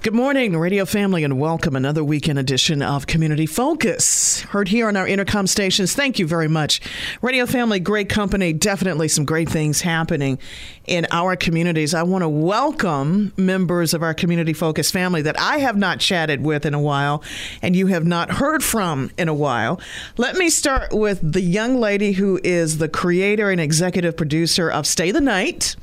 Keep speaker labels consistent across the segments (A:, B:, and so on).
A: Good morning, radio family, and welcome another weekend edition of Community Focus. Heard here on our Entercom stations. Thank you very much. Radio family, great company, definitely some great things happening in our communities. I want to welcome members of our Community Focus family that I have not chatted with in a while and you have not heard from in a while. Let me start with the young lady who is the creator and executive producer of Stay the Night.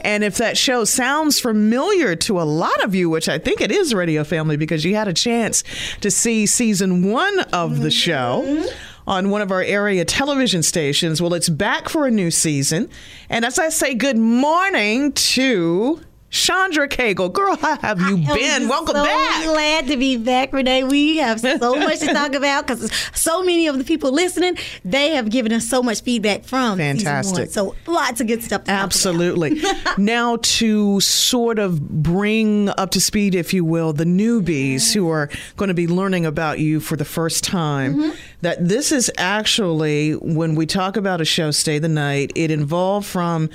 A: And if that show sounds familiar to a lot of you, which I think it is Radio Family because you had a chance to see season one of the show mm-hmm. on one of our area television stations. Well, it's back for a new season. And as I say good morning to Chandra Cagle. Girl, how have you
B: I
A: been? Welcome
B: so
A: back.
B: glad to be back, Renee. We have so much to talk about because so many of the people listening, they have given us so much feedback from
A: Fantastic.
B: So lots of good stuff to talk about.
A: Absolutely. now, to sort of bring up to speed, if you will, the newbies who are going to be learning about you for the first time,
B: Mm-hmm.
A: that this is actually, when we talk about a show, Stay the Night, it involved from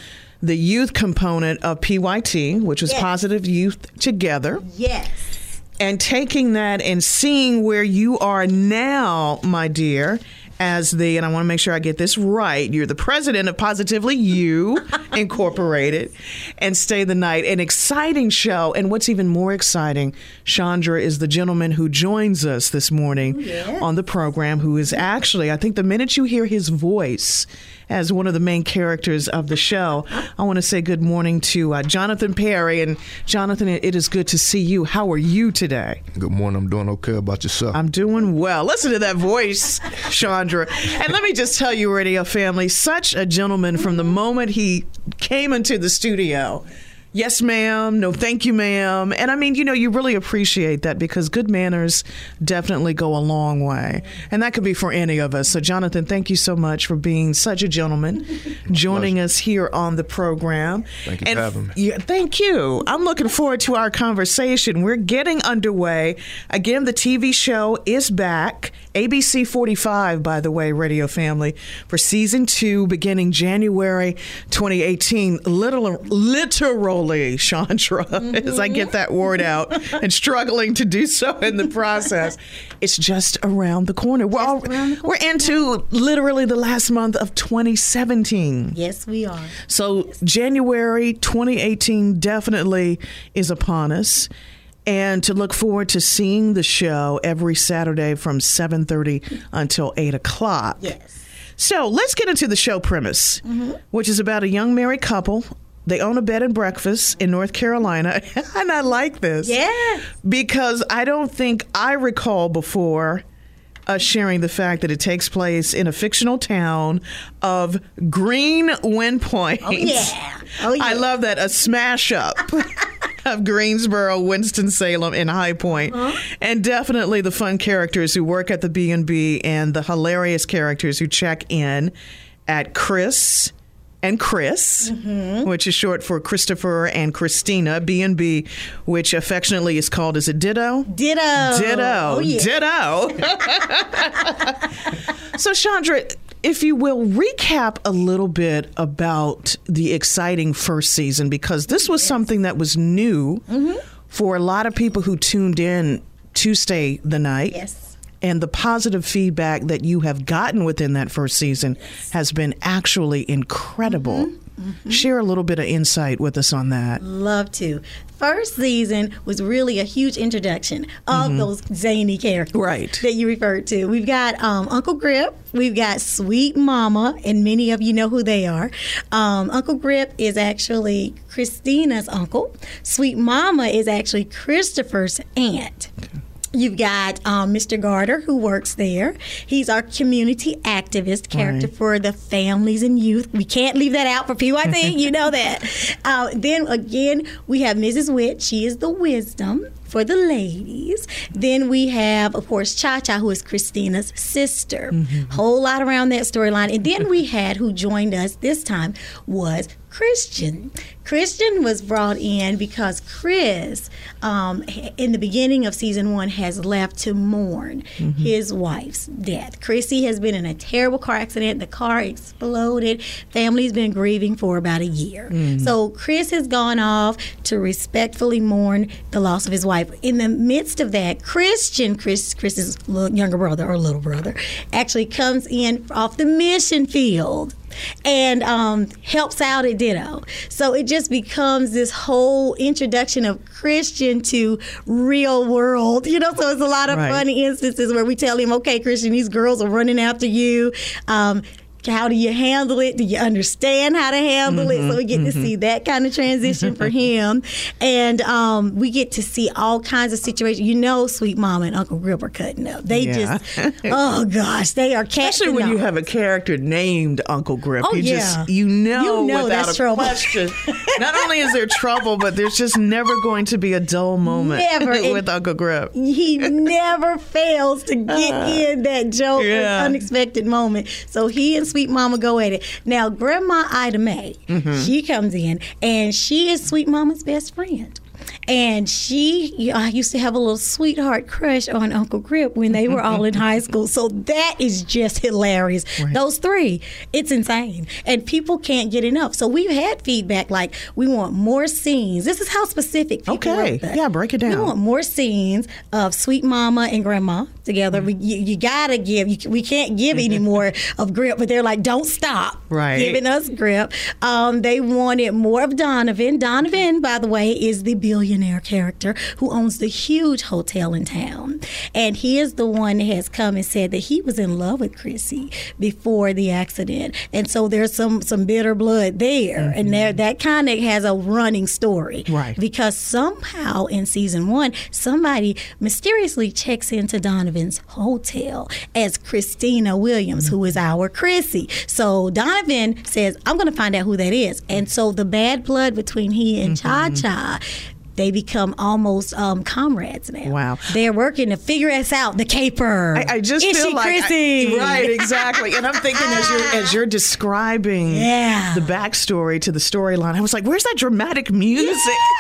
A: the youth component of PYT, which is
B: Yes.
A: Positive Youth Together.
B: Yes.
A: and taking that and seeing where you are now, my dear, as the, and I want to make sure I get this right, you're the president of Positively You Incorporated and Stay the Night, an exciting show. And what's even more exciting, Chandra is the gentleman who joins us this morning on the program, who is actually, I think the minute you hear his voice, as one of the main characters of the show. I want to say good morning to uh, Jonathan Perry. And Jonathan, it it is good to see you. How are you today?
C: Good morning. I'm doing okay about yourself.
A: I'm doing well. Listen to that voice, Chandra. And let me just tell you, radio family, such a gentleman from the moment he came into the studio. Yes, ma'am. No, thank you, ma'am. And I mean, you know, you really appreciate that because good manners definitely go a long way. And that could be for any of us. So, Jonathan, thank you so much for being such a gentleman, joining us here on the program.
C: Thank you for having me.
A: yeah, thank you. I'm looking forward to our conversation. We're getting underway. Again, the TV show is back. ABC 45, by the way, Radio Family, for season two, beginning January 2018. Little, literally, Chandra, as I get that word out and struggling to do so in the process. It's just around the corner. We're, all, we're into literally the last month of 2017.
B: Yes, we are.
A: So January 2018 definitely is upon us. And to look forward to seeing the show every Saturday from 7.30 until 8 o'clock.
B: Yes.
A: So let's get into the show premise, mm-hmm. which is about a young married couple. They own a bed and breakfast in North Carolina. and I like this.
B: Yeah.
A: Because I don't think I recall before us sharing the fact that it takes place in a fictional town of Green Wind Point.
B: Oh, yeah. Oh, yeah.
A: I love that. A smash up. Of Greensboro, Winston Salem, and High Point.
B: Uh-huh.
A: and definitely the fun characters who work at the B and B, and the hilarious characters who check in at Chris and Chris,
B: Mm-hmm.
A: which is short for Christopher and Christina B and B, which affectionately is called as a Ditto?
B: Ditto.
A: Ditto.
B: Oh, yeah.
A: Ditto. so, Chandra, if you will, recap a little bit about the exciting first season because this was something that was new
B: Mm-hmm.
A: for a lot of people who tuned in to stay the night.
B: Yes.
A: And the positive feedback that you have gotten within that first season has been actually incredible.
B: Mm-hmm.
A: Share a little bit of insight with us on that.
B: Love to. First season was really a huge introduction of those zany characters
A: Mm-hmm. Right.
B: that you referred to. We've got um, Uncle Grip, we've got Sweet Mama, and many of you know who they are. Um, uncle Grip is actually Christina's uncle. Sweet Mama is actually Christopher's aunt. You've got um, Mr. Garter, who works there. He's our community activist character
A: Right.
B: for the families and youth. We can't leave that out for PYT, you know that. Uh, then again, we have Mrs. Witt. She is the wisdom for the ladies. Then we have, of course, Cha Cha, who is Christina's sister. Mm-hmm. Whole lot around that storyline. And then we had who joined us this time was Christian. Christian was brought in because Chris, um, in the beginning of season one, has left to mourn mm-hmm. his wife's death. Chrissy has been in a terrible car accident. The car exploded. Family's been grieving for about a year. Mm. So Chris has gone off to respectfully mourn the loss of his wife. In the midst of that, Christian, Chris, Chris's little, younger brother or little brother, actually comes in off the mission field and um, helps out at Ditto. So it just becomes this whole introduction of Christian to real world, you know. So it's a lot of
A: Right.
B: funny instances where we tell him, "Okay, Christian, these girls are running after you." Um, how do you handle it? Do you understand how to handle it? So we get to see that kind of transition for him, and um, we get to see all kinds of situations. You know, Sweet Mama and Uncle Grip are cutting up. They
A: Yeah.
B: just, oh gosh, they are catching
A: Especially when you have a character named Uncle Grip.
B: Oh,
A: you
B: yeah.
A: just you know,
B: You know
A: without
B: that's
A: a
B: trouble.
A: question. Not only is there trouble, but there's just never going to be a dull moment
B: Never.
A: with Uncle Grip.
B: he never fails to get in that joke
A: Yeah.
B: unexpected moment. So he and Sweet Mama go at it. Now, Grandma Ida Mae, mm-hmm. she comes in and she is Sweet Mama's best friend. And she, I used to have a little sweetheart crush on Uncle Grip when they were all in high school. So that is just hilarious. Those three, it's insane. And people can't get enough. So we've had feedback like, we want more scenes. This is how specific people
A: Okay. Yeah, break it down.
B: We want more scenes of Sweet Mama and Grandma together.
A: Mm.
B: We, you, you gotta give. You, we can't give any more of Grip, but they're like, don't stop
A: Right.
B: giving us Grip. Um, they wanted more of Donovan. Donovan, by the way, is the billionaire character who owns the huge hotel in town, and he is the one that has come and said that he was in love with Chrissy before the accident, and so there's some some bitter blood there, and mm-hmm. there that kind of has a running story,
A: Right.
B: because somehow in season one, somebody mysteriously checks into Donovan's hotel as Christina Williams, who is our Chrissy. So Donovan says, I'm going to find out who that is. And so the bad blood between he and mm-hmm. Cha Cha. They become almost um, comrades now.
A: Wow.
B: They're working to figure us out. The caper.
A: I, I just
B: is
A: feel like I- right, exactly. And I'm thinking as you're as you're describing
B: Yeah.
A: the backstory to the storyline, I was like, "Where's that dramatic music?"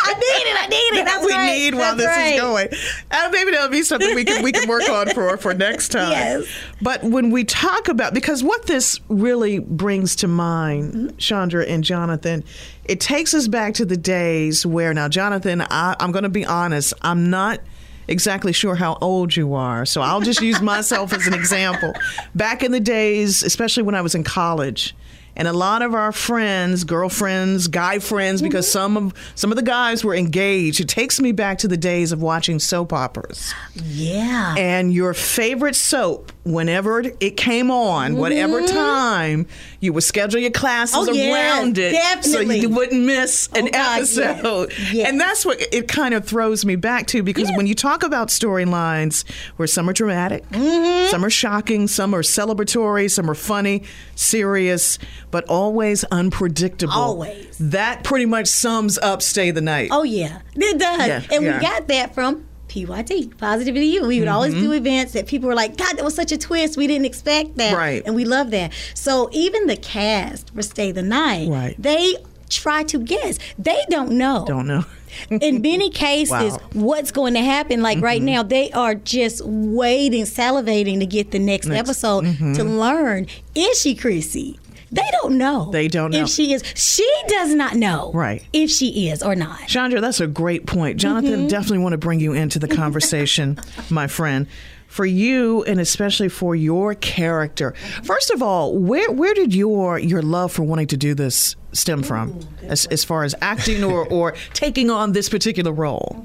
B: I need it. I need it.
A: that
B: That's
A: we
B: right.
A: need while
B: That's
A: this
B: right.
A: is going. Uh, maybe that'll be something we can we can work on for for next time.
B: Yes.
A: But when we talk about because what this really brings to mind,
B: Mm-hmm.
A: Chandra and Jonathan, it takes us back to the days where now, Jonathan, I, I'm going to be honest, I'm not exactly sure how old you are, so I'll just use myself as an example. Back in the days, especially when I was in college. And a lot of our friends, girlfriends, guy friends, because some of some of the guys were engaged. It takes me back to the days of watching soap operas
B: Yeah.
A: and your favorite soap whenever it came on whatever time you would schedule your classes
B: Mm-hmm. Oh, yes,
A: around it so you wouldn't miss an
B: Oh, God,
A: episode
B: Yes.
A: and that's what it kind of throws me back to because when you talk about storylines where some are dramatic
B: Mm-hmm.
A: some are shocking some are celebratory some are funny serious but always unpredictable
B: Always.
A: that pretty much sums up stay the night
B: Oh yeah, it does.
A: Yeah,
B: and
A: yeah.
B: we got that from PYT, Positivity You. We would always do mm-hmm. events that people were like, God, that was such a twist. We didn't expect that.
A: Right.
B: And we love that. So even the cast for Stay the Night,
A: Right.
B: they try to guess. They don't know.
A: don't know
B: In many cases,
A: Wow.
B: what's going to happen, like right mm-hmm. now, they are just waiting, salivating to get the next, episode mm-hmm. to learn is she Chrissy? They don't know.
A: They don't know.
B: If she is. She does not know.
A: Right.
B: If she is or not.
A: Chandra, that's a great point. Jonathan,
B: Mm-hmm.
A: definitely want to bring you into the conversation, my friend. For you, and especially for your character. First of all, where where did your your love for wanting to do this stem from, as, as far as acting or or taking on this particular role?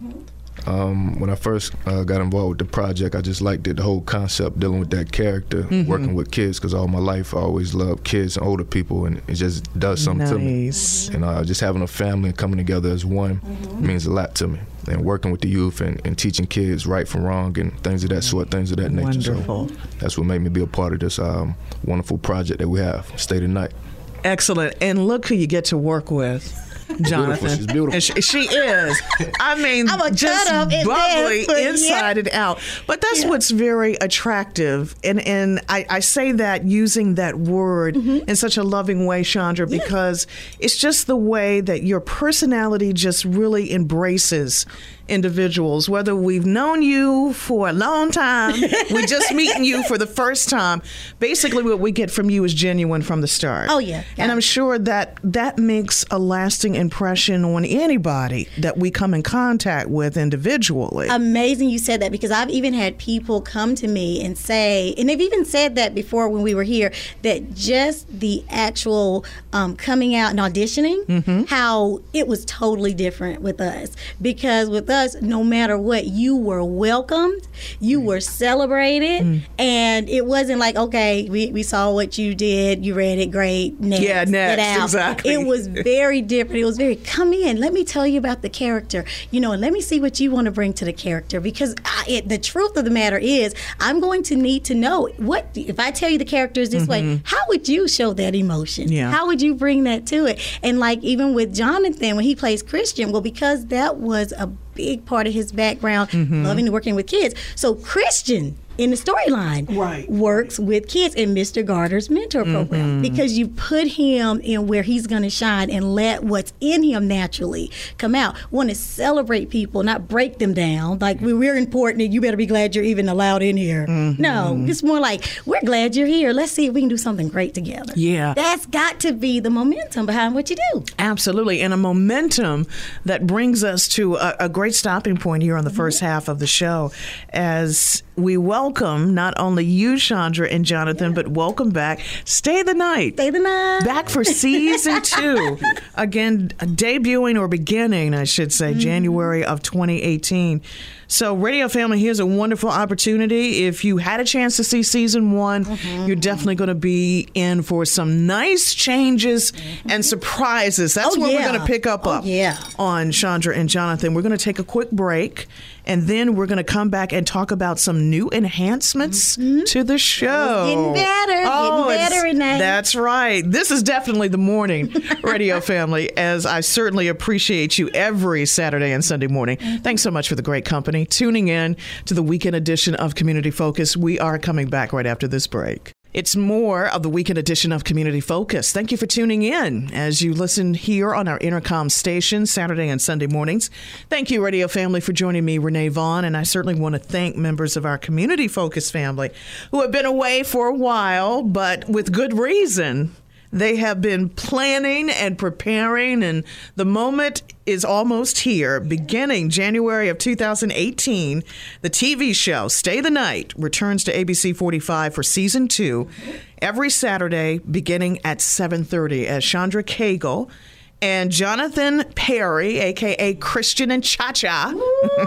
C: Um, when I first uh, got involved with the project, I just liked it, the whole concept dealing with that character,
A: Mm-hmm.
C: working with kids, because all my life I always loved kids and older people, and it just does something to me.
A: Nice.
C: And uh, just having a family and coming together as one means a lot to me. and working with the youth and, and teaching kids right from wrong and things of that sort, things of that nature.
A: Wonderful.
C: So that's what made me be a part of this um, wonderful project that we have, Stay the Night.
A: Excellent. And look who you get to work with. Jonathan.
C: She's beautiful.
A: And she, she is. I mean,
B: I'm a
A: just
B: cut up in
A: bubbly
B: there, yeah.
A: inside and out. But that's what's very attractive. And and I, I say that using that word
B: Mm-hmm.
A: in such a loving way, Chandra, because it's just the way that your personality just really embraces individuals. Whether we've known you for a long time, we're just meeting you for the first time. Basically, what we get from you is genuine from the start.
B: Oh, yeah.
A: And I'm sure that that makes a lasting impression on anybody that we come in contact with individually.
B: amazing you said that because I've even had people come to me and say, and they've even said that before when we were here, that just the actual um, coming out and auditioning, how it was totally different with us. Because with us, no matter what, you were welcomed, you were celebrated, and it wasn't like, okay, we, we saw what you did, you read it, great, next,
A: Yeah, next, exactly.
B: It was very different. It was very come in. Let me tell you about the character. You know, and let me see what you want to bring to the character. Because I, it, the truth of the matter is, I'm going to need to know what if I tell you the character is this way. How would you show that emotion?
A: Mm-hmm. Yeah.
B: How would you bring that to it? And like even with Jonathan when he plays Christian, well, because that was a big part of his background,
A: Mm-hmm.
B: loving working with kids. So Christian in the storyline
A: Right.
B: works with kids in Mr. Garter's mentor
A: Mm-hmm.
B: program because you put him in where he's going to shine and let what's in him naturally come out. Want to celebrate people, not break them down. Like we- we're important and you better be glad you're even allowed in here.
A: Mm-hmm.
B: No, it's more like we're glad you're here. Let's see if we can do something great together.
A: Yeah.
B: That's got to be the momentum behind what you do.
A: Absolutely. And a momentum that brings us to a, a great stopping point here on the first half of the show as we welcome not only you, Chandra and Jonathan, but welcome back. Stay the night.
B: Stay the night.
A: Back for season two. Again, debuting or beginning, I should say, mm-hmm. January of 2018. So, Radio Family, here's a wonderful opportunity. If you had a chance to see season one, mm-hmm. you're definitely going to be in for some nice changes mm-hmm. and surprises. That's
B: Oh,
A: what we're going to pick up
B: Oh,
A: up
B: yeah.
A: on Chandra and Jonathan. We're going to take a quick break. And then we're going to come back and talk about some new enhancements mm-hmm. to the show.
B: getting better, getting
A: Oh, it's-
B: better, Renee.
A: That's right. This is definitely the morning radio family, as I certainly appreciate you every Saturday and Sunday morning. Thanks so much for the great company. Tuning in to the weekend edition of Community Focus. We are coming back right after this break. It's more of the weekend edition of Community Focus. Thank you for tuning in as you listen here on our Entercom station Saturday and Sunday mornings. Thank you, radio family, for joining me, Renee Vaughn. And I certainly want to thank members of our Community Focus family who have been away for a while, but with good reason. They have been planning and preparing, and the moment is almost here. Beginning January of 2018, the TV show Stay the Night returns to ABC 45 for season two every Saturday, beginning at 7:30. As Chandra Cagle and Jonathan Perry, aka Christian and Cha Cha,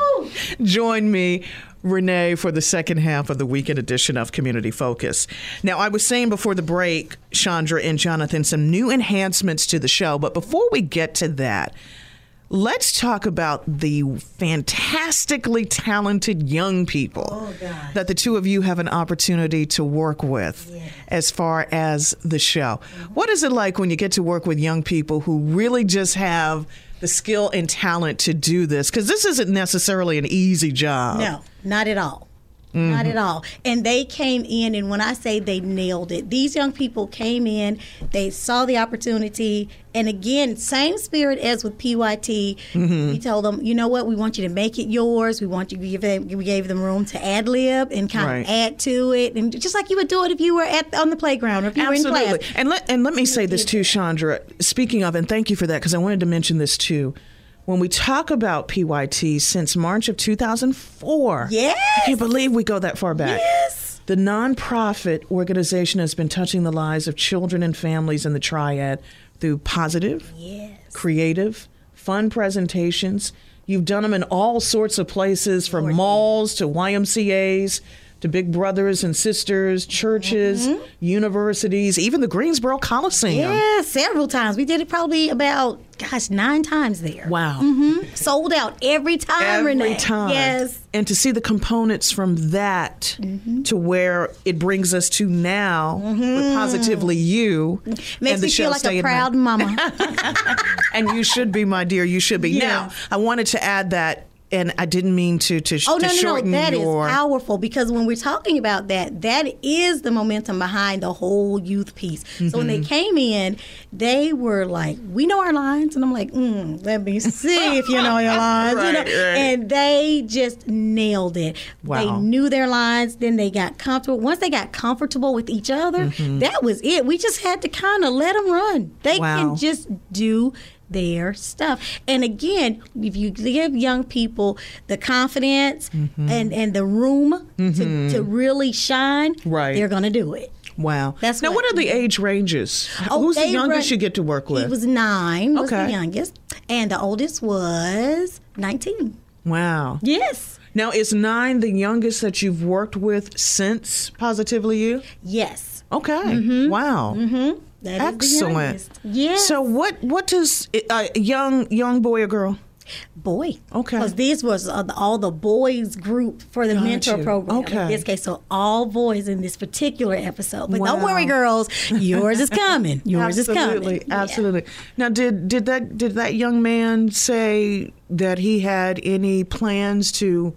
A: join me Renee for the second half of the weekend edition of Community Focus. Now, I was saying before the break, Chandra and Jonathan, some new enhancements to the show. But before we get to that, let's talk about the fantastically talented young people oh, that the two of you have an opportunity to work with as far as the show. What is it like when you get to work with young people who really just have the skill and talent to do this? Because this isn't necessarily an easy job.
B: No, not at all. Mm-hmm. Not at all. And they came in, and when I say they nailed it, these young people came in, they saw the opportunity, and again, same spirit as with PYT. We mm-hmm. told them, you know what, we want you to make it yours. We want you to give them, we gave them room to ad lib and kind
A: Right.
B: of add to it, and just like you would do it if you were at on the playground or if you were in
A: Absolutely.
B: class.
A: And let and let me say this too, Chandra. Speaking of, and thank you for that because I wanted to mention this too. When we talk about PYT since March of 2004,
B: Yes.
A: I can't believe we go that far back.
B: Yes.
A: The nonprofit organization has been touching the lives of children and families in the triad through positive,
B: Yes.
A: creative, fun presentations. You've done them in all sorts of places from
B: Lord,
A: malls to YMCA's to big brothers and sisters, churches,
B: Mm-hmm.
A: universities, even the Greensboro Coliseum.
B: Yeah, several times. We did it probably about, gosh, nine times there.
A: Wow. Mm-hmm.
B: Sold out every time,
A: Every
B: Renee.
A: time.
B: Yes.
A: And to see the components from that
B: Mm-hmm.
A: to where it brings us to now with positively you.
B: Mm-hmm. Makes
A: and the
B: me
A: show
B: feel like a proud mama.
A: And you should be, my dear. You should be.
B: Yeah.
A: Now, I wanted to add that, and I didn't mean to to, shorten your.
B: Oh
A: to
B: no, no, no! That is
A: your.
B: powerful because when we're talking about that, that is the momentum behind the whole youth piece. So when
A: Mm-hmm.
B: they came in, they were like, "We know our lines," and I'm like, mm, "Let me see if you know your lines," you know.
A: Right, right.
B: And they just nailed it.
A: Wow.
B: They knew their lines. Then they got comfortable. Once they got comfortable with each other,
A: Mm-hmm.
B: that was it. We just had to kind of let them run. They
A: Wow.
B: can just do their stuff. And again, if you give young people the confidence
A: Mm-hmm.
B: and, and the room to, to mm-hmm. really shine,
A: Right.
B: they're going to do it.
A: Wow.
B: That's
A: now.
B: what-
A: What are the age ranges?
B: Oh,
A: Who's the youngest
B: run-
A: you get to work with?
B: He was nine, was
A: Okay.
B: the youngest. And the oldest was 19.
A: wow.
B: Yes.
A: Now, is nine the youngest that you've worked with since Positively You?
B: Yes.
A: Okay. Mm-hmm.
B: Wow. Mm-hmm. That
A: Excellent.
B: Yes.
A: So, what what does a young young boy or girl?
B: boy.
A: Okay.
B: Because this was uh, the- all the boys group for the
A: Got
B: mentor
A: you.
B: program.
A: Okay.
B: In this case, so all boys in this particular episode. But don't worry, girls. Yours is coming. Yours is
A: absolutely,
B: coming. Yeah.
A: absolutely. Now, did did that did that young man say that he had any plans to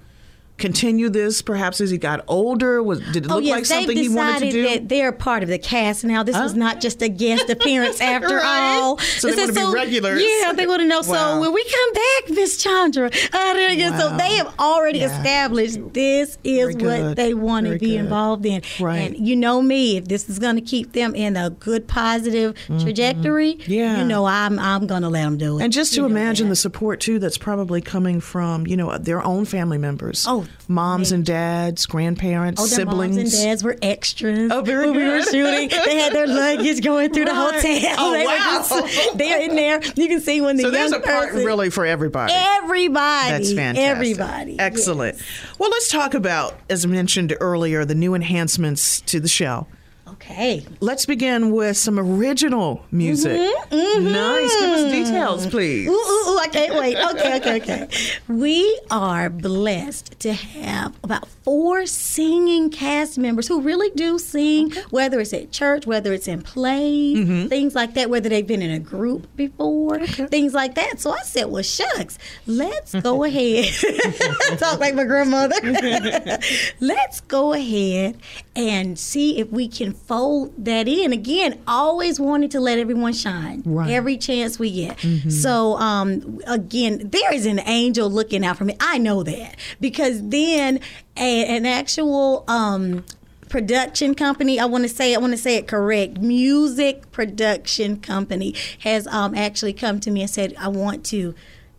A: continue this? Perhaps as he got older, was did it
B: Oh
A: look
B: yes,
A: like something he wanted to do?
B: that they're part of the cast now. This was not just a guest appearance after
A: Right.
B: all.
A: So they
B: This is
A: wanna be regulars.
B: Yeah, they want to know.
A: Wow.
B: So when we come back, Miss Chandra, uh, there you so they have already
A: Yeah.
B: established this is what they want to be
A: good.
B: involved in.
A: Right.
B: And you know me, if this is going to keep them in a good, positive trajectory,
A: Mm-hmm. Yeah.
B: you know I'm I'm going to let them do it.
A: And just to
B: You know
A: imagine
B: that.
A: the support too that's probably coming from you know their own family members.
B: Oh,
A: moms and dads, grandparents,
B: Oh,
A: siblings.
B: moms and dads were extras.
A: Oh, very
B: when we were shooting. They had their luggage going through the
A: Right.
B: hotel.
A: Oh,
B: they
A: wow.
B: Just, they're in there. You can see when the
A: So
B: young
A: there's a part
B: person,
A: really for everybody.
B: everybody.
A: That's fantastic.
B: Everybody.
A: Excellent. Well, let's talk about, as mentioned earlier, the new enhancements to the show.
B: Okay.
A: Let's begin with some original music. Nice. Give us details, please.
B: Ooh, ooh, ooh, I can't wait. Okay, okay, okay. We are blessed to have about four singing cast members who really do sing, whether it's at church, whether it's in plays,
A: Mm-hmm.
B: things like that, whether they've been in a group before, things like that. So I said, well, shucks, let's go ahead. Talk like my grandmother. let's go ahead and see if we can fold that in. Again, always wanting to let everyone shine
A: Right.
B: every chance we get. So, um, again, there is an angel looking out for me. I know that because then a, an actual um, production company. I want to say I want to say it correct. Music production company has um, actually come to me and said, "I want to."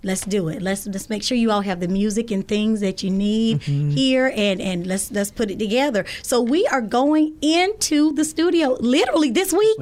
B: Let's do it. Let's let's make sure you all have the music and things that you need here, and and let's let's put it together. So we are going into the studio literally this week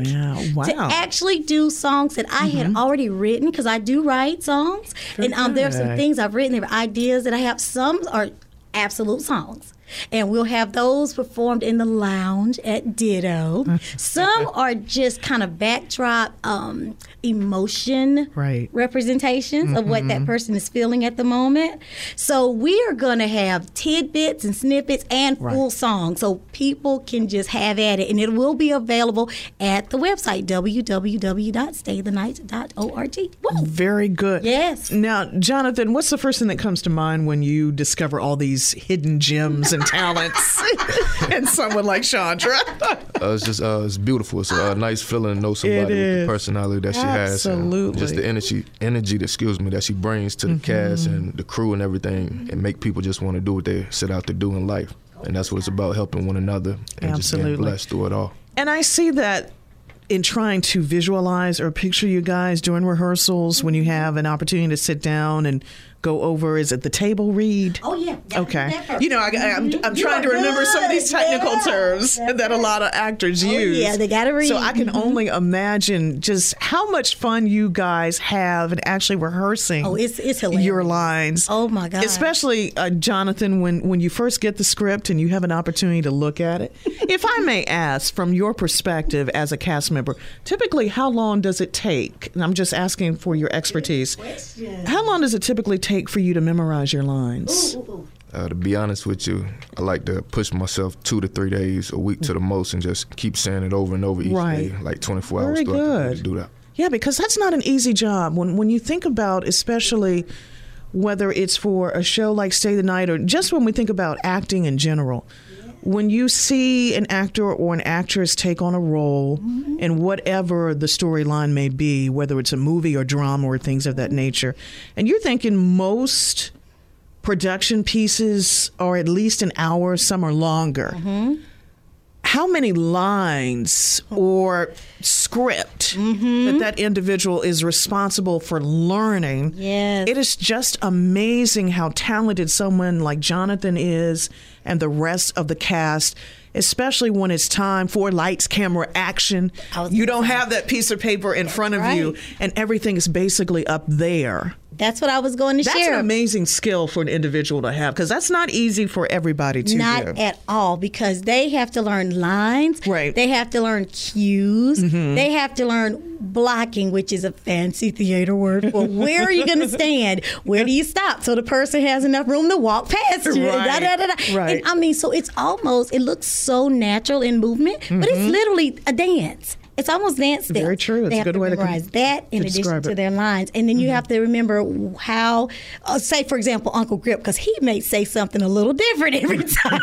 A: Wow,
B: to actually do songs that I had already written because I do write songs, and um, there are some things I've written. There are ideas that I have. Some are absolute songs. And we'll have those performed in the lounge at Ditto. Some are just kind of backdrop um, emotion
A: Right.
B: representations of what that person is feeling at the moment. So we are going to have tidbits and snippets and full songs so people can just have at it. And it will be available at the website, www.staythenight.org. Woo!
A: Very good.
B: Yes.
A: Now, Jonathan, what's the first thing that comes to mind when you discover all these hidden gems and talents and someone like Chandra?
C: Uh, it's just uh, it's beautiful. It's a, uh, nice feeling to know somebody with the personality that she has, and
A: Absolutely.
C: just the energy, energy, that, excuse me, that she brings to the cast and the crew and everything, and make people just want to do what they set out to do in life. And that's what it's about, helping one another and just being
A: Absolutely.
C: blessed through it all.
A: And I see that in trying to visualize or picture you guys during rehearsals when you have an opportunity to sit down and go over is it the table read?
B: Oh yeah.
A: Okay.
B: first.
A: You know, I, I'm,
B: Mhm.
A: I'm
B: You
A: trying to remember some of these technical
B: Yeah.
A: terms
B: That's
A: that a lot of actors
B: Oh,
A: use.
B: yeah, they gotta read.
A: So I can
B: Mhm.
A: only imagine just how much fun you guys have in actually rehearsing.
B: Oh, it's it's hilarious.
A: your lines.
B: Oh my god.
A: Especially uh, Jonathan, when when you first get the script and you have an opportunity to look at it. if I may ask, from your perspective as a cast member, typically how long does it take? And I'm just asking for your expertise. How long does it typically take for you to memorize your lines?
C: Uh, to be honest with you, I like to push myself two to three days a week to the most and just keep saying it over and over each
A: Right.
C: day, like 24
A: Very
C: hours throughout the day
A: good.
C: do that.
A: Yeah, because that's not an easy job. When when you think about, especially whether it's for a show like Stay the Night or just when we think about acting in general, when you see an actor or an actress take on a role mm-hmm. in whatever the storyline may be, whether it's a movie or drama or things of that mm-hmm. nature, and you're thinking most production pieces are at least an hour, some are longer. Mm-hmm. How many lines or script that that individual is responsible for learning.
B: Yes.
A: It is just amazing how talented someone like Jonathan is and the rest of the cast. Especially when it's time for lights, camera, action. You don't have that piece of paper in front of you, and everything is basically up there.
B: That's what I was going to
A: That's
B: share.
A: That's an amazing skill for an individual to have because that's not easy for everybody to
B: Not
A: do.
B: at all, because they have to learn lines.
A: Right. Mm-hmm.
B: They have to learn cues. They have to learn blocking, which is a fancy theater word for where are you going to stand? Where do you stop so the person has enough room to walk past you?
A: Right.
B: Da, da, da.
A: Right.
B: And I mean, so it's almost, it looks so natural in movement, but it's literally a dance. It's almost dance steps.
A: Mm-hmm. Very true. It's
B: They
A: a
B: have
A: good
B: to
A: way to
B: memorize that in
A: to
B: addition to.
A: Mm-hmm.
B: their lines, and then you have to remember how, uh, say for example, Uncle Grip, because he may say something a little different every time.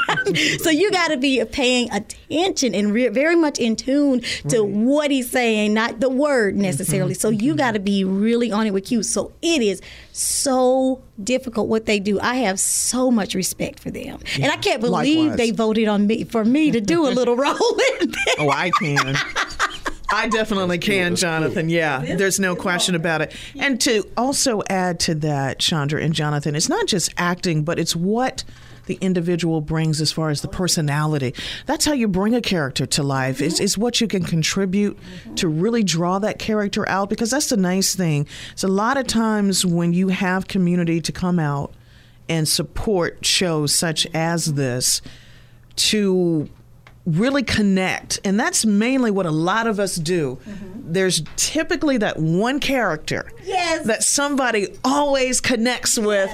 B: so you got to be paying attention and re- very much in tune to what he's saying, not the word necessarily.
A: Mm-hmm.
B: So you got to be really on it with cues. So it is so difficult what they do. I have so much respect for them, and I can't believe
A: Likewise.
B: they voted on me for me to do a little role in this.
A: Oh, I can. I definitely can, Jonathan. Yeah, there's no question about it. And to also add to that, Chandra and Jonathan, it's not just acting, but it's what the individual brings as far as the personality. That's how you bring a character to life. It's, it's what you can contribute to really draw that character out because that's the nice thing. It's a lot of times when you have community to come out and support shows such as this to really connect. And that's mainly what a lot of us do. Mm-hmm. There's typically that one character
B: Yes.
A: that somebody always connects with.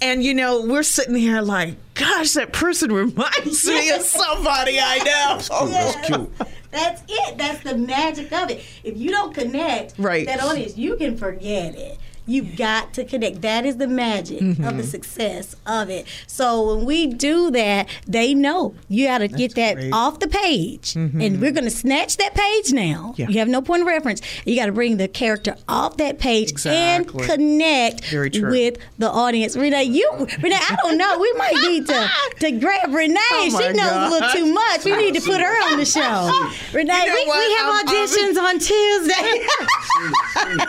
A: And you know, we're sitting here like, gosh, that person reminds me of somebody I know.
C: Oh, that's cute.
B: That's it. That's the magic of it. If you don't connect
A: Right.
B: that audience, you can forget it. You've got to connect. That is the magic
A: Mm-hmm.
B: of the success of it. So when we do that, they know you got to get that
A: great.
B: off the page, and we're going to snatch that page now.
A: Yeah.
B: You have no point of reference. You got to bring the character off that page
A: Exactly.
B: and connect with the audience. Renee, you Renee, I don't know. We might need to to grab Renee.
A: Oh
B: she knows a little too much. We need to put her on the show. Renee,
A: You know
B: we, we have auditions on Tuesday.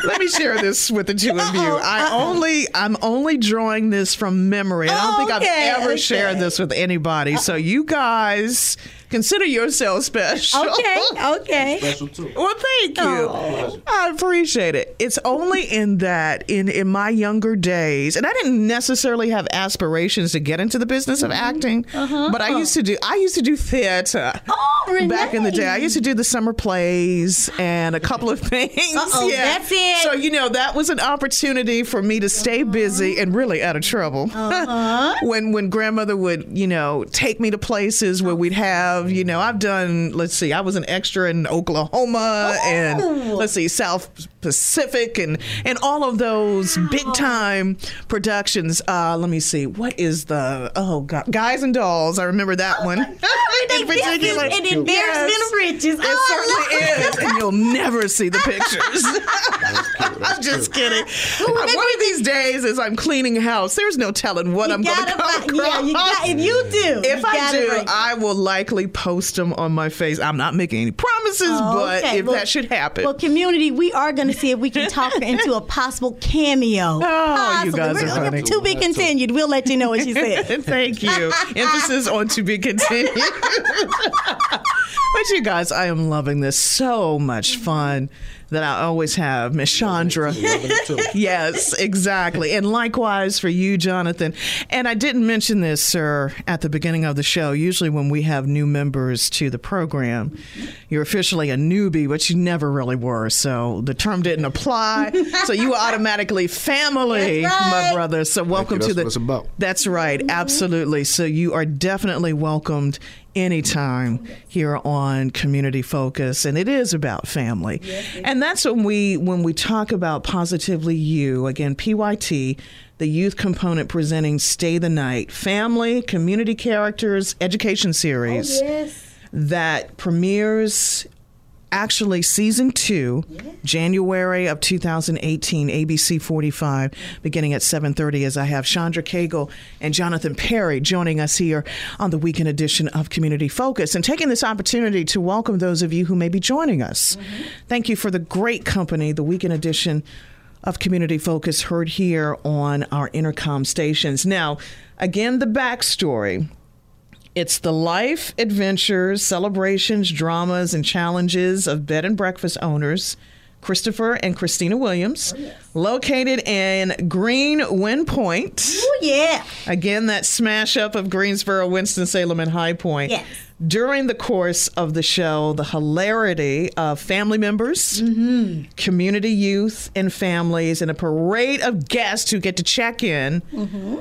A: Let me share this with the two of you. I
B: uh-oh.
A: only I'm only drawing this from memory. I don't think I've ever
B: okay.
A: shared this with anybody. So you guys consider yourself special.
B: okay, okay.
D: Special too.
A: Well, thank you.
B: Oh.
A: I appreciate it. It's only in that in in my younger days, and I didn't necessarily have aspirations to get into the business of acting, but I used to do I used to do theater.
B: Oh, Renee.
A: Back in the day, I used to do the summer plays and a couple of things.
B: Uh-oh, that's it.
A: So you know that was an opportunity for me to stay busy and really out of trouble. Uh-huh. when when grandmother would you know take me to places where we'd have you know I've done let's see I was an extra in Oklahoma and let's see South Pacific and and all of those big time productions. Uh, let me see what is the oh god Guys and Dolls I remember that one.
B: Renee,
A: In particular.
B: an embarrassment
A: Yes.
B: of riches.
A: It
B: Oh,
A: certainly is, and you'll never see the pictures. I'm just kidding. One of these days, as I'm cleaning house, there's no telling what I'm going to come
B: find- yeah, you got- if you do,
A: if
B: you
A: I do,
B: break.
A: I will likely post them on my face. I'm not making any promises,
B: Oh,
A: but
B: okay.
A: if
B: Well-
A: that should happen,
B: Well, community, we are going to see if we can talk into a possible cameo.
A: Oh, you guys
B: We're
A: are
B: gonna-
A: funny.
B: To be continued. We'll let you know what she said.
A: Thank you. Emphasis on to be continued. but you guys, I am loving this. So much fun that I always have. Miss Chandra. yes, exactly. And likewise for you, Jonathan. And I didn't mention this, sir, at the beginning of the show. Usually when we have new members to the program, you're officially a newbie, but you never really were. So the term didn't apply. so you were automatically family,
B: right.
A: my brother. So welcome
C: That's
A: to the
C: what it's about.
A: that's right, mm-hmm. absolutely. So you are definitely welcomed anytime here on Community Focus, and it is about family. and that's when we when we talk about positively you again, PYT. The youth component presenting Stay the Night, family, community characters, education series oh, that premieres actually season two january of 2018 abc 45 beginning at 7.30 as i have chandra cagle and jonathan perry joining us here on the weekend edition of community focus and taking this opportunity to welcome those of you who may be joining us mm-hmm. thank you for the great company the weekend edition of Community Focus heard here on our Entercom stations. Now, again, the backstory. It's the life, adventures, celebrations, dramas, and challenges of bed and breakfast owners, Christopher and Christina Williams, oh, located in Green Wind Point.
B: Oh, yeah.
A: Again, that smash up of Greensboro, Winston-Salem, and High Point.
B: Yes.
A: During the course of the show, the hilarity of family members, mm-hmm. community youth and families, and a parade of guests who get to check in mm-hmm.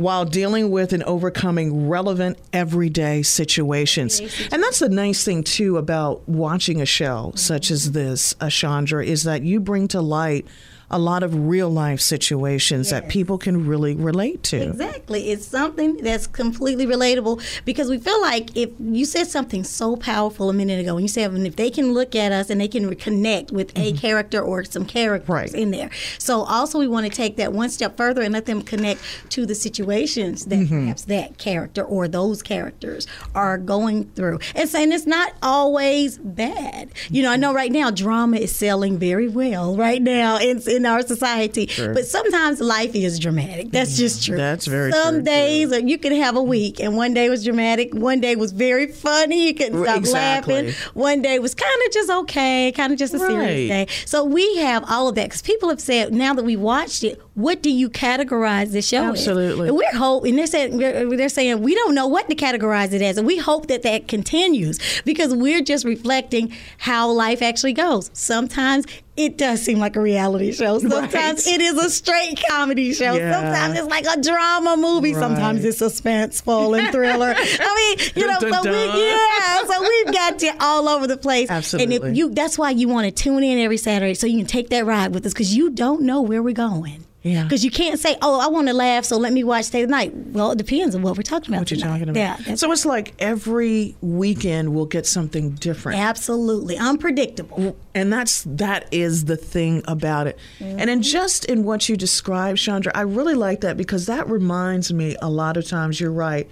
A: While dealing with and overcoming relevant everyday situations. And that's the nice thing, too, about watching a show such as this, Ashandra, is that you bring to light a lot of real life situations that people can really relate to.
B: Exactly. It's something that's completely relatable because we feel like if you said something so powerful a minute ago, and you said if they can look at us and they can connect with a character or some characters
A: Mm-hmm. Right.
B: in there. So also we want to take that one step further and let them connect to the situations that
A: Mm-hmm.
B: perhaps that character or those characters are going through. And saying it's not always bad. You know, I know right now drama is selling very well right now in, in our society. But sometimes life is dramatic. That's just true.
A: That's very true.
B: Some
A: true.
B: days or you could have a week and one day was dramatic, one day was very funny, you couldn't stop
A: Exactly.
B: laughing. One day was kind of just okay, kind of just a
A: Right.
B: serious day. So we have all of that because people have said now that we watched it, what do you categorize the show
A: Absolutely.
B: as? And we're hoping they're saying they're saying we don't know what to categorize it as, and we hope that that continues because we're just reflecting how life actually goes. Sometimes it does seem like a reality show. Sometimes
A: Right.
B: it is a straight comedy show.
A: Yeah.
B: Sometimes it's like a drama movie. Sometimes
A: Right.
B: it's suspenseful and thriller. I mean, you know,
A: Dun, dun,
B: so
A: dun.
B: we yeah, so we've got you all over the place.
A: Absolutely.
B: And if you that's why you want to tune in every Saturday so you can take that ride with us because you don't know where we're going.
A: Yeah.
B: Because you can't say, "Oh, I want to laugh, so let me watch Stay the Night." Well, it depends on what we're talking about.
A: What you're talking about.
B: Yeah,
A: so it's like every weekend we'll get something different.
B: absolutely unpredictable.
A: And that's that is the thing about it. And in mm-hmm. just in what you described, Chandra, I really like that because that reminds me a lot of times you're right.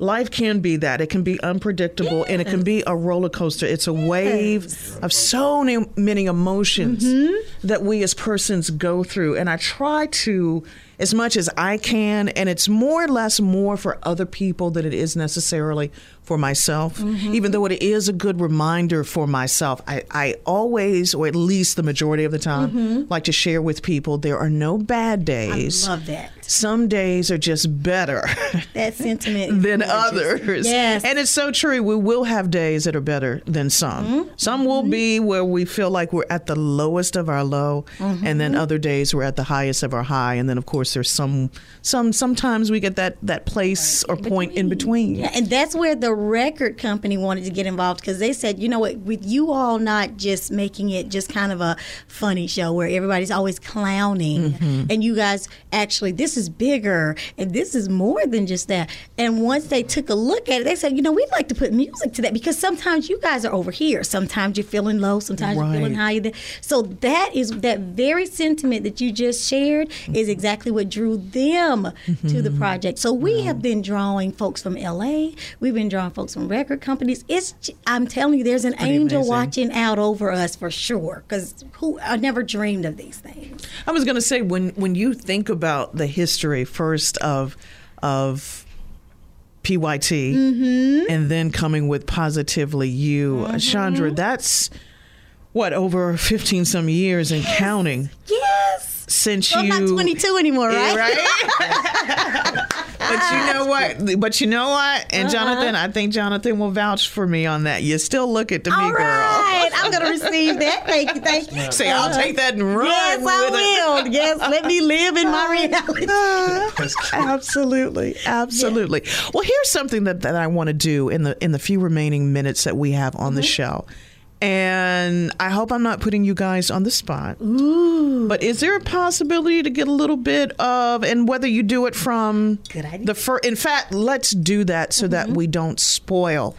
A: Life can be that. It can be unpredictable and it can be a roller coaster. It's a wave of so many, many emotions mm-hmm. that we as persons go through. And I try to, as much as I can, and it's more or less more for other people than it is necessarily for myself, even though it is a good reminder for myself. I, I always, or at least the majority of the time, like to share with people there are no bad days.
B: I Love that.
A: Some days are just better
B: That sentiment
A: than others.
B: Yes.
A: And it's so true. We will have days that are better than some.
B: Mm-hmm.
A: Some will be where we feel like we're at the lowest of our low, and
B: Mm-hmm.
A: then other days we're at the highest of our high. And then, of course, course, there's some some sometimes we get that that place or point in between.
B: Yeah, and that's where the record company wanted to get involved because they said, you know what, with you all not just making it just kind of a funny show where everybody's always clowning,
A: Mm-hmm.
B: and you guys actually, this is bigger and this is more than just that. And once they took a look at it, they said, you know, we'd like to put music to that because sometimes you guys are over here, sometimes you're feeling low, sometimes you're feeling high. So that is that very sentiment that you just shared is exactly what drew them to the project. So we have been drawing folks from LA. We've been drawing folks from record companies. It's I'm telling you, there's an angel
A: amazing.
B: watching out over us for sure. Because who I never dreamed of these things.
A: I was going to say when when you think about the history first of of PYT
B: Mm-hmm.
A: and then coming with positively you, uh, Chandra, that's what over 15 some years and counting
B: Yes.
A: Since
B: Well,
A: you
B: not 22 anymore, right?
A: right? but you know what? But you know what? And uh-huh. Jonathan, I think Jonathan will vouch for me on that. You still look at to me,
B: All
A: girl.
B: right, I'm gonna receive that. Thank you, thank you.
A: Say, I'll take that and run.
B: Yes, I
A: it.
B: will. Yes, let me live in my reality.
A: absolutely absolutely well here's something that, that i want to do in the in the few remaining minutes that we have on the mm-hmm. show and i hope i'm not putting you guys on the spot Ooh. but is there a possibility to get a little bit of and whether you do it from
B: Good idea.
A: the fir- in fact let's do that so that mm-hmm. we don't spoil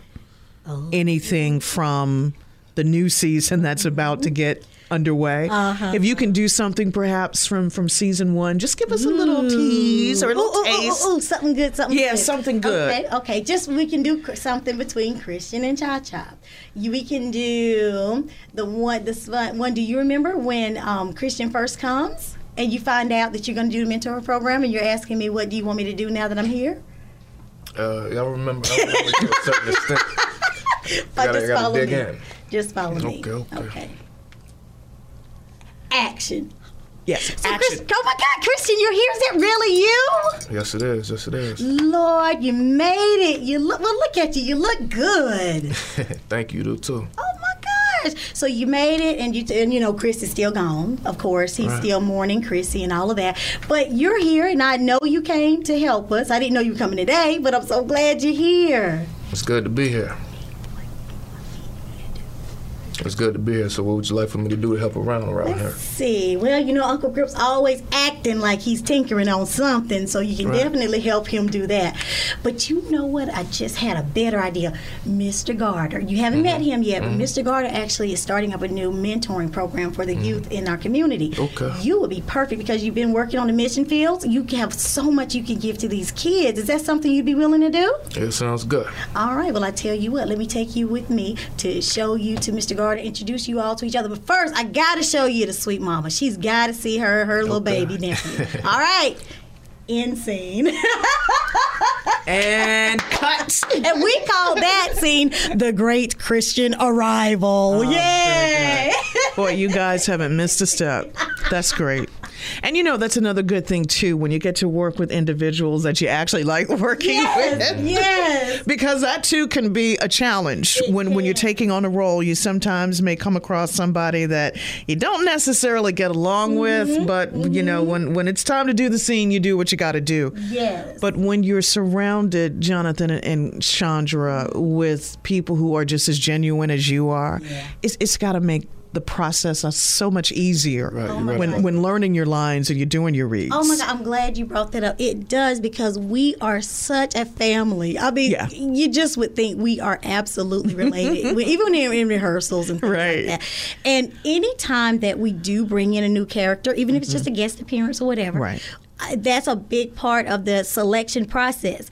A: oh. anything from the new season that's about to get underway. If you can do something perhaps from from season one, just give us a little tease or a little
B: ooh, ooh,
A: taste.
B: ooh, ooh, something good, something
A: Yeah,
B: good.
A: something good.
B: Okay, okay. Just we can do something between Christian and Cha Cha. We can do the one. This one. one- Do you remember when um, Christian first comes and you find out that you're going to do the mentor program and you're asking me what do you want me to do now that I'm here?
C: Uh, y'all remember, I remember to a certain extent.
B: But
C: Gotta-
B: just
C: gotta
B: follow
C: dig
B: me.
C: in.
B: Just follow me.
C: Okay, okay.
B: Okay. Action.
A: Yes,
B: So
A: action.
B: Chris, oh my God, Christian, you're here. Is that really you?
C: Yes, it is. Yes, it is.
B: Lord, you made it. You look. Well, look at you. You look good.
C: Thank you, do too.
B: Oh my gosh! So you made it, and you and you know Chris is still gone. Of course, he's
C: Right.
B: still mourning Chrissy and all of that. But you're here, and I know you came to help us. I didn't know you were coming today, but I'm so glad you're here.
C: It's good to be here. It's good to be here. So, what would you like for me to do to help around around here?
B: Let's see. Well, you know, Uncle Grip's always acting like he's tinkering on something, so you can
C: Right.
B: definitely help him do that. But you know what? I just had a better idea. Mr. Garter. You haven't met
C: Mm-hmm.
B: him yet, but Mr. Garter actually is starting up a new mentoring program for the youth in our community.
C: Mm-hmm. Okay.
B: You would be perfect because you've been working on the mission fields. You have so much you can give to these kids. Is that something you'd be willing to do?
C: It sounds good.
B: All right. Well, I tell you what. Let me take you with me to show you to Mr. Gardner, introduce you all to each other. But first, I gotta show you the sweet mama. She's got to see her her little
C: Okay.
B: baby nephew. all right. In scene.
A: and cut.
B: and we call that scene the Great Christian Arrival. Oh, Yay!
A: Boy, you guys haven't missed a step. That's great. And you know, that's another good thing too when you get to work with individuals that you actually like working
B: yes,
A: with.
B: yes.
A: Because that too can be a challenge when, when you're taking on a role. You sometimes may come across somebody that you don't necessarily get along with, mm-hmm. but you know mm-hmm. when when it's time to do the scene, you do what you got to do.
B: Yes.
A: But when you're surrounded, Jonathan and- and Chandra, with people who are just as genuine as you are, it's, it's got to make the process so much easier
C: Right, you're right.
A: when when learning your lines and you're doing your reads.
B: Oh my God, I'm glad you brought that up. It does because we are such a family. I mean,
A: Yeah.
B: you just would think we are absolutely related, We- even in, in rehearsals and things
A: Right.
B: like that. And anytime that we do bring in a new character, even if it's just a guest appearance or whatever,
A: Right.
B: uh, that's a big part of the selection process.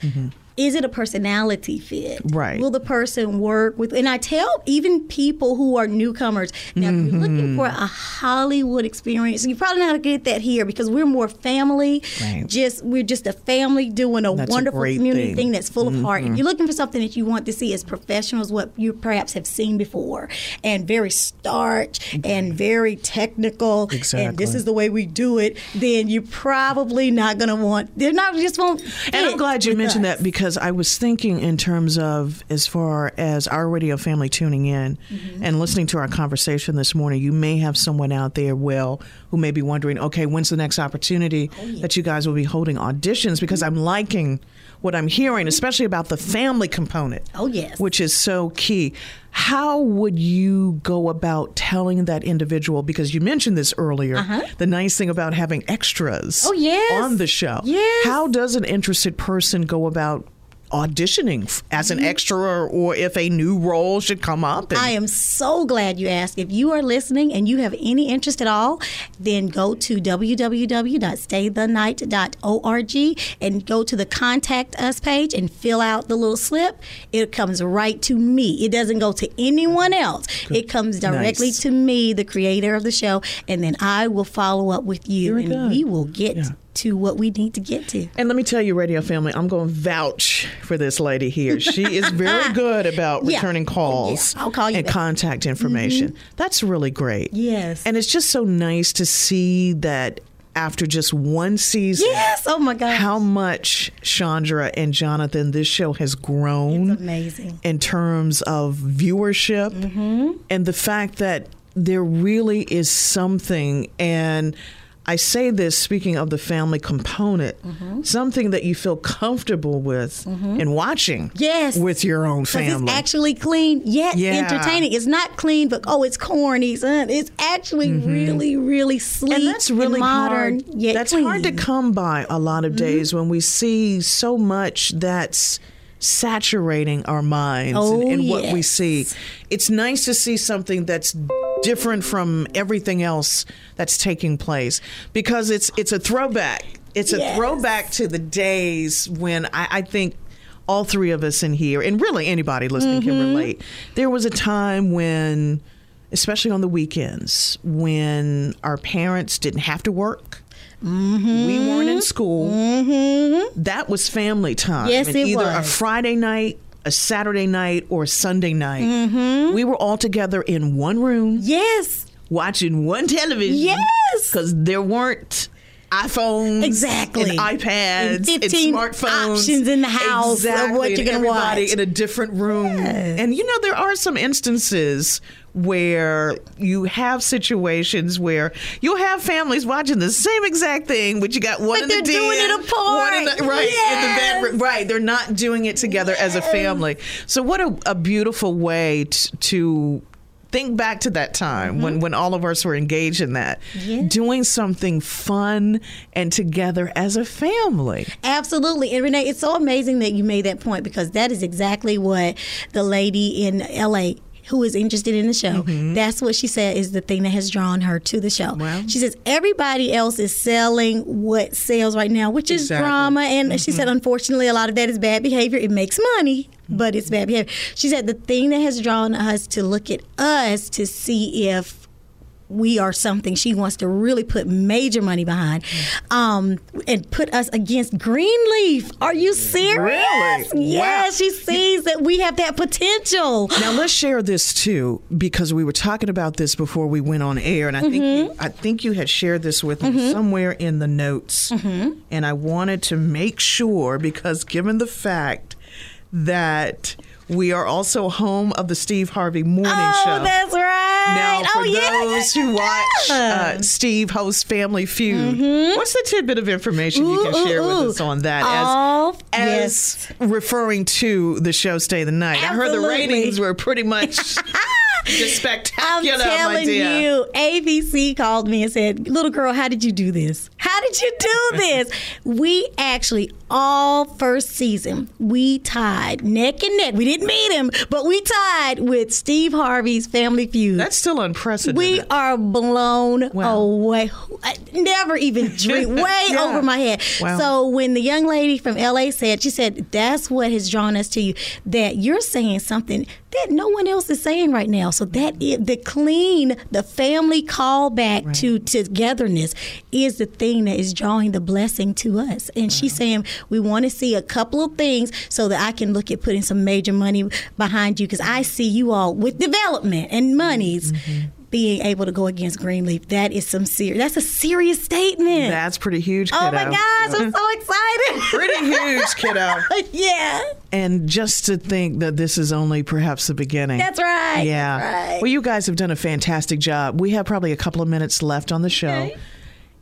B: Is it a personality fit?
A: Right.
B: Will the person work with? And I tell even people who are newcomers now, if you're looking for mm-hmm. a Hollywood experience, you're probably not going to get that here because we're more family.
A: Right.
B: Just we're just a family doing a
A: That's
B: wonderful
A: great
B: community
A: thing.
B: thing. that's full of heart. If mm-hmm. you're looking for something that you want to see as professionals, what you perhaps have seen before, and very starch and very technical, and
A: Exactly.
B: this is the way we do it, then you're probably not going to want. They're not just won't.
A: And I'm glad you mentioned
B: us.
A: that because because I was thinking in terms of as far as our radio family tuning in
B: Mm-hmm.
A: and listening to our conversation this morning, you may have someone out there, well, who may be wondering, okay, when's the next opportunity
B: Oh,
A: that you guys will be holding auditions? Because I'm liking what I'm hearing, especially about the family component.
B: Oh, yes.
A: Which is so key. How would you go about telling that individual? Because you mentioned this earlier. The nice thing about having extras
B: Uh-huh. Oh, yes.
A: on the show.
B: Yes.
A: How does an interested person go about auditioning as an mm-hmm. extra or, if a new role should come up? and-
B: I am so glad you asked. If you are listening and you have any interest at all, then go to www.staythenight.org and go to the contact us page and fill out the little slip. It comes right to me. It doesn't go to anyone else. It comes directly
A: Nice.
B: to me, the creator of the show, and then I will follow up with you
A: Very
B: and
A: good.
B: we will get
A: Yeah.
B: To what we need to get to.
A: And let me tell you, radio family, I'm going to vouch for this lady here. She is very good about
B: Yeah.
A: returning calls
B: Yeah, I'll call you
A: and
B: back. Mm-hmm.
A: contact information. That's really great.
B: Yes.
A: And it's just so nice to see that after just one season,
B: Yes. Oh my God.
A: how much Chandra and Jonathan, this show has grown
B: amazing.
A: in terms of viewership
B: Mm-hmm.
A: and the fact that there really is something and I say this speaking of the family component,
B: Mm-hmm.
A: something that you feel comfortable with in watching
B: Yes.
A: with your own family.
B: It's actually clean yet
A: Yeah.
B: entertaining. It's not clean, but oh, it's corny. It's, uh, it's actually really, really sleek
A: Mm-hmm. and that's really
B: modern.
A: hard.
B: Yet
A: that's
B: clean.
A: hard to come by a lot of days when we see so much that's saturating our minds
B: Oh,
A: and, and what we see. It's nice to see something that's different from everything else that's taking place because it's it's a throwback. It's a throwback to the days when I, I think all three of us in here, and really anybody listening can
B: Mm-hmm.
A: relate. There was a time when, especially on the weekends, when our parents didn't have to work.
B: Mm-hmm.
A: We weren't in school. That was family time.
B: Yes,
A: and
B: it
A: either a. Friday night, a Saturday night, or a Sunday night.
B: Mm-hmm.
A: We were all together in one room
B: Yes.
A: watching one television.
B: Yes.
A: Because there weren't iPhones,
B: Exactly.
A: and iPads,
B: And
A: and,
B: 15
A: smartphones,
B: options in the house of
A: exactly,
B: what you're gonna
A: everybody
B: watch.
A: in a different room. And you know, there are some instances where you have situations where you'll have families watching the same exact thing, but you got one
B: But
A: in the
B: they're doing
A: den,
B: it apart.
A: one in the, right in the bedroom. Right, they're not doing it together as a family. So, what a, a beautiful way t- to think back to that time when, mm-hmm. when all of us were engaged in that,
B: Yeah.
A: doing something fun and together as a family.
B: Absolutely. And Renee, it's so amazing that you made that point because that is exactly what the lady in LA who is interested in the show. Mm-hmm. That's what she said is the thing that has drawn her to the show.
A: Wow.
B: She says everybody else is selling what sells right now, which is
A: Exactly.
B: drama. And she mm-hmm. said, unfortunately, a lot of that is bad behavior. It makes money, but it's bad behavior. She said the thing that has drawn us to look at us to see if we are something she wants to really put major money behind um, and put us against Greenleaf. Are you serious?
A: Really?
B: Yeah,
A: Wow.
B: she sees that we have that potential.
A: Now let's share this too, because we were talking about this before we went on air, and I think you, mm-hmm. I think you had shared this with me mm-hmm. somewhere in the notes, mm-hmm. and I wanted to make sure because given the fact that we are also home of the Steve Harvey Morning
B: oh,
A: Show.
B: that's right.
A: Now, for
B: oh, yeah,
A: those
B: yeah,
A: who watch uh, Steve host Family Feud, what's the tidbit of information you can
B: Ooh,
A: share
B: ooh,
A: with
B: ooh.
A: us on that
B: Oh,
A: as, as referring to the show Stay the Night? I heard the ratings were pretty much just
B: I'm
A: spectacular, my
B: telling
A: dear.
B: you, ABC called me and said, "Little girl, how did you do this? How did you do this?" we actually all first season we tied neck and neck. We didn't meet him, but we tied with Steve Harvey's Family Feud.
A: That's still unprecedented.
B: we are blown
A: Wow.
B: away. I never even dreamed, way
A: Yeah.
B: over my head.
A: Wow.
B: So when the young lady from LA said, she said, that's what has drawn us to you, that you're saying something that no one else is saying right now. So that is, the clean, the family callback to togetherness is the thing that is drawing the blessing to us. And she's saying, we want to see a couple of things so that I can look at putting some major money behind you because I see you all with development and monies mm-hmm. being able to go against Greenleaf. That is some serious. That's a serious statement.
A: That's pretty huge, kiddo.
B: oh my gosh, I'm so excited.
A: pretty huge, kiddo.
B: yeah.
A: And just to think that this is only perhaps the beginning.
B: That's right.
A: Yeah.
B: That's right.
A: Well, you guys have done a fantastic job. We have probably a couple of minutes left on the show.
B: Okay.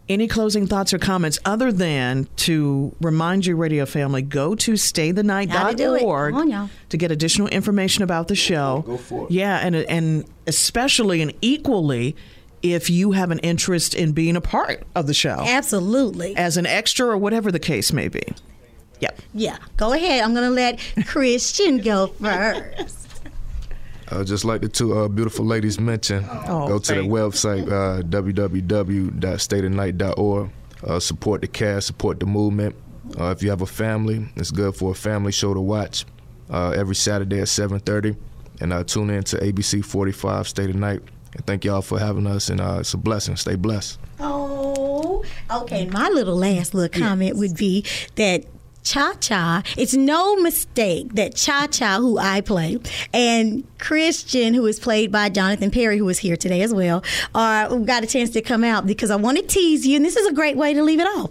A: Any closing thoughts or comments other than to remind your radio family go to
B: Gotta do
A: staythenight.org
B: Come on, y'all.
A: to get additional information about the show.
C: Go for it.
A: Yeah, and and especially and equally if you have an interest in being a part of the show
B: Absolutely.
A: as an extra or whatever the case may be. Yep.
B: Yeah. Go ahead. I'm going to let Christian go first.
C: Uh, just like the two uh, beautiful ladies mentioned,
A: Oh,
C: go to the website uh, www.staythenight.org. Uh, support the cast, support the movement. Uh, if you have a family, it's good for a family show to watch uh, every Saturday at 7:30, and uh, tune in to ABC 45 Stay the Night. And thank y'all for having us, and uh, it's a blessing. Stay blessed.
B: Oh, okay. My little last little comment would be that Cha Cha, it's no mistake that Cha Cha, who I play, and Christian, who is played by Jonathan Perry, who is here today as well, are got a chance to come out because I want to tease you, and this is a great way to leave it off.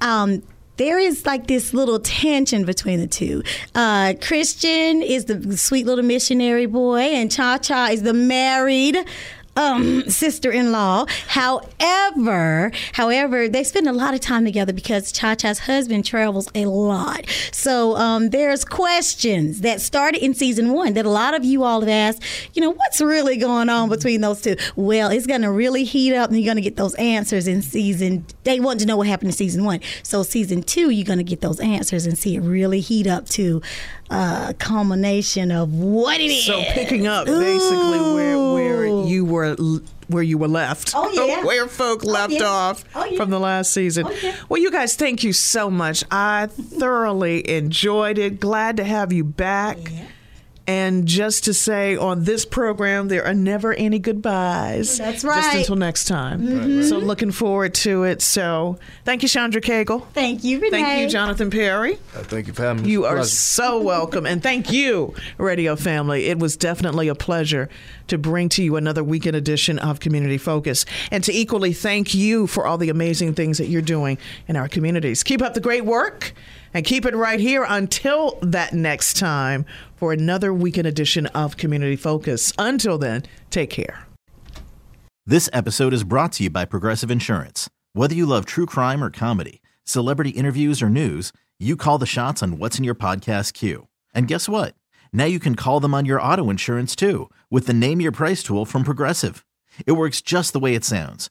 B: Um, there is like this little tension between the two. Uh, Christian is the sweet little missionary boy, and Cha Cha is the married um, sister-in-law. However, however, they spend a lot of time together because Cha Cha's husband travels a lot. So um, there's questions that started in season one that a lot of you all have asked. You know, what's really going on between those two? Well, it's going to really heat up, and you're going to get those answers in season. They want to know what happened in season one. So season two, you're going to get those answers and see it really heat up to a culmination of what it is.
A: So picking up basically where where you were where you were left.
B: Oh, yeah.
A: where folk oh, left
B: yeah.
A: off
B: Oh, yeah.
A: from the last season.
B: Oh.
A: Well, you guys, thank you so much. I thoroughly enjoyed it. Glad to have you back. And just to say on this program, there are never any goodbyes.
B: That's
A: Just
B: right. Mm-hmm.
A: until next time. So looking forward to it. So thank you, Chandra Cagle.
B: Thank you, Renee.
A: Thank you, Jonathan Perry.
C: Uh, thank you for having me.
A: You are
C: pleasure.
A: so welcome. And thank you, radio family. It was definitely a pleasure to bring to you another weekend edition of Community Focus. And to equally thank you for all the amazing things that you're doing in our communities. Keep up the great work and keep it right here until that next time for another weekend edition of Community Focus. Until then, take care.
D: This episode is brought to you by Progressive Insurance. Whether you love true crime or comedy, celebrity interviews or news, you call the shots on what's in your podcast queue. And guess what? Now you can call them on your auto insurance too with the Name Your Price tool from Progressive. It works just the way it sounds.